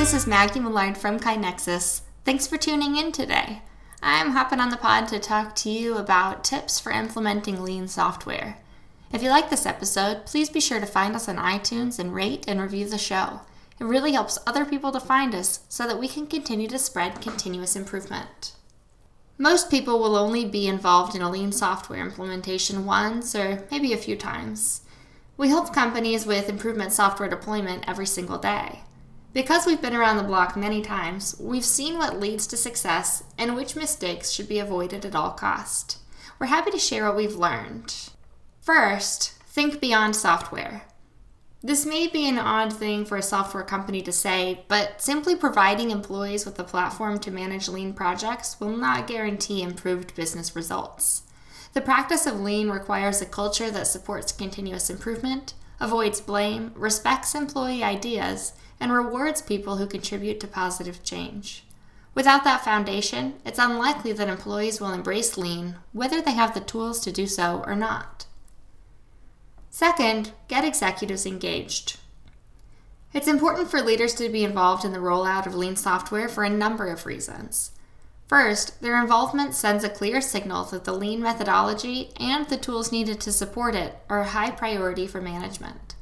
This is Maggie Millard from KaiNexus. Thanks for tuning in today. I'm hopping on the pod to talk to you about tips for implementing lean software. If you like this episode, please be sure to find us on iTunes and rate and review the show. It really helps other people to find us so that we can continue to spread continuous improvement. Most people will only be involved in a lean software implementation once or maybe a few times. We help companies with improvement software deployment every single day. Because we've been around the block many times, we've seen what leads to success and which mistakes should be avoided at all cost. We're happy to share what we've learned. First, think beyond software. This may be an odd thing for a software company to say, but simply providing employees with a platform to manage lean projects will not guarantee improved business results. The practice of lean requires a culture that supports continuous improvement, avoids blame, respects employee ideas, and rewards people who contribute to positive change. Without that foundation, it's unlikely that employees will embrace lean, whether they have the tools to do so or not. Second, get executives engaged. It's important for leaders to be involved in the rollout of lean software for a number of reasons. First, their involvement sends a clear signal that the lean methodology and the tools needed to support it are a high priority for management.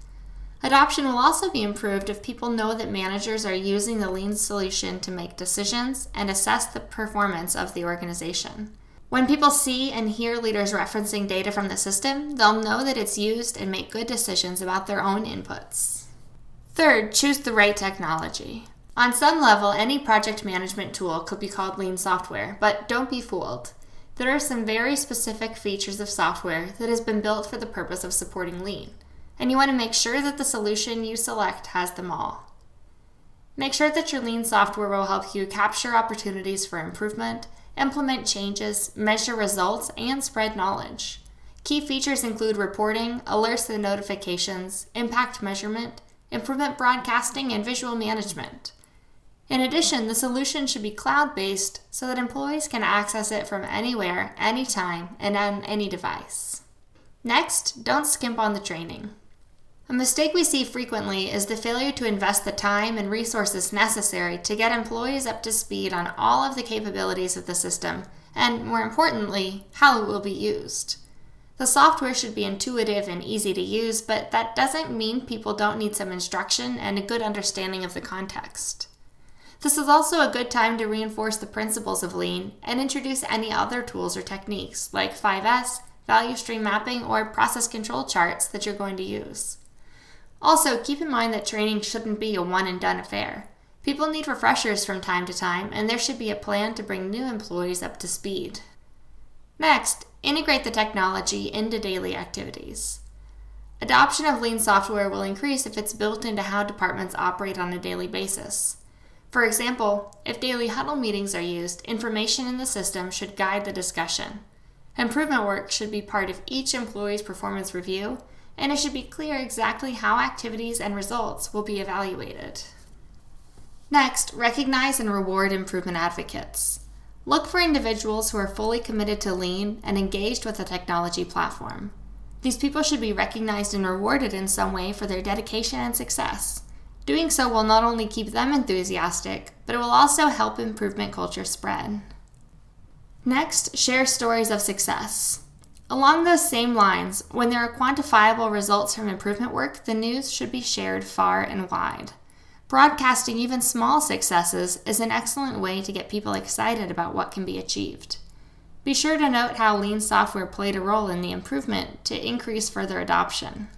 Adoption will also be improved if people know that managers are using the lean solution to make decisions and assess the performance of the organization. When people see and hear leaders referencing data from the system, they'll know that it's used and make good decisions about their own inputs. Third, choose the right technology. On some level, any project management tool could be called lean software, but don't be fooled. There are some very specific features of software that has been built for the purpose of supporting lean, and you want to make sure that the solution you select has them all. Make sure that your lean software will help you capture opportunities for improvement implement changes, measure results, and spread knowledge. Key features include reporting, alerts and notifications, impact measurement, improvement broadcasting, and visual management. In addition, the solution should be cloud based so that employees can access it from anywhere, anytime, and on any device. Next, don't skimp on the training. A mistake we see frequently is the failure to invest the time and resources necessary to get employees up to speed on all of the capabilities of the system, and more importantly, how it will be used. The software should be intuitive and easy to use, but that doesn't mean people don't need some instruction and a good understanding of the context. This is also a good time to reinforce the principles of Lean and introduce any other tools or techniques like 5S, value stream mapping, or process control charts that you're going to use. Also, keep in mind that training shouldn't be a one and done affair. People need refreshers from time to time, and there should be a plan to bring new employees up to speed. Next, integrate the technology into daily activities. Adoption of lean software will increase if it's built into how departments operate on a daily basis. For example, if daily huddle meetings are used, information in the system should guide the discussion. Improvement work should be part of each employee's performance review and it should be clear exactly how activities and results will be evaluated. Next, recognize and reward improvement advocates. Look for individuals who are fully committed to lean and engaged with the technology platform. These people should be recognized and rewarded in some way for their dedication and success. Doing so will not only keep them enthusiastic, but it will also help improvement culture spread. Next, share stories of success. Along those same lines, when there are quantifiable results from improvement work, the news should be shared far and wide. Broadcasting even small successes is an excellent way to get people excited about what can be achieved. Be sure to note how lean software played a role in the improvement to increase further adoption.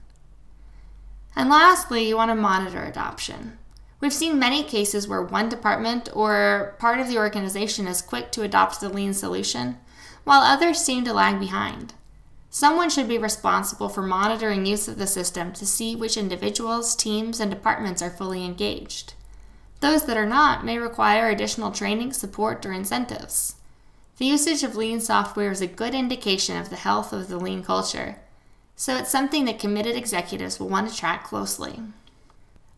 And lastly, you want to monitor adoption. We've seen many cases where one department or part of the organization is quick to adopt the lean solution, while others seem to lag behind. Someone should be responsible for monitoring use of the system to see which individuals, teams, and departments are fully engaged. Those that are not may require additional training, support, or incentives. The usage of lean software is a good indication of the health of the lean culture, so it's something that committed executives will want to track closely.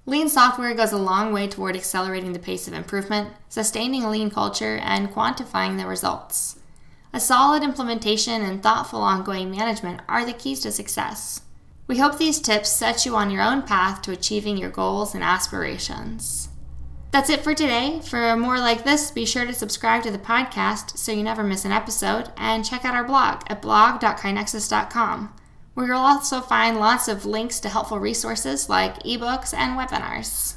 Lean software goes a long way toward accelerating the pace of improvement, sustaining a lean culture, and quantifying the results. A solid implementation and thoughtful ongoing management are the keys to success. We hope these tips set you on your own path to achieving your goals and aspirations. That's it for today. For more like this, be sure to subscribe to the podcast so you never miss an episode and check out our blog at blog.kainexus.com, where you'll also find lots of links to helpful resources like ebooks and webinars.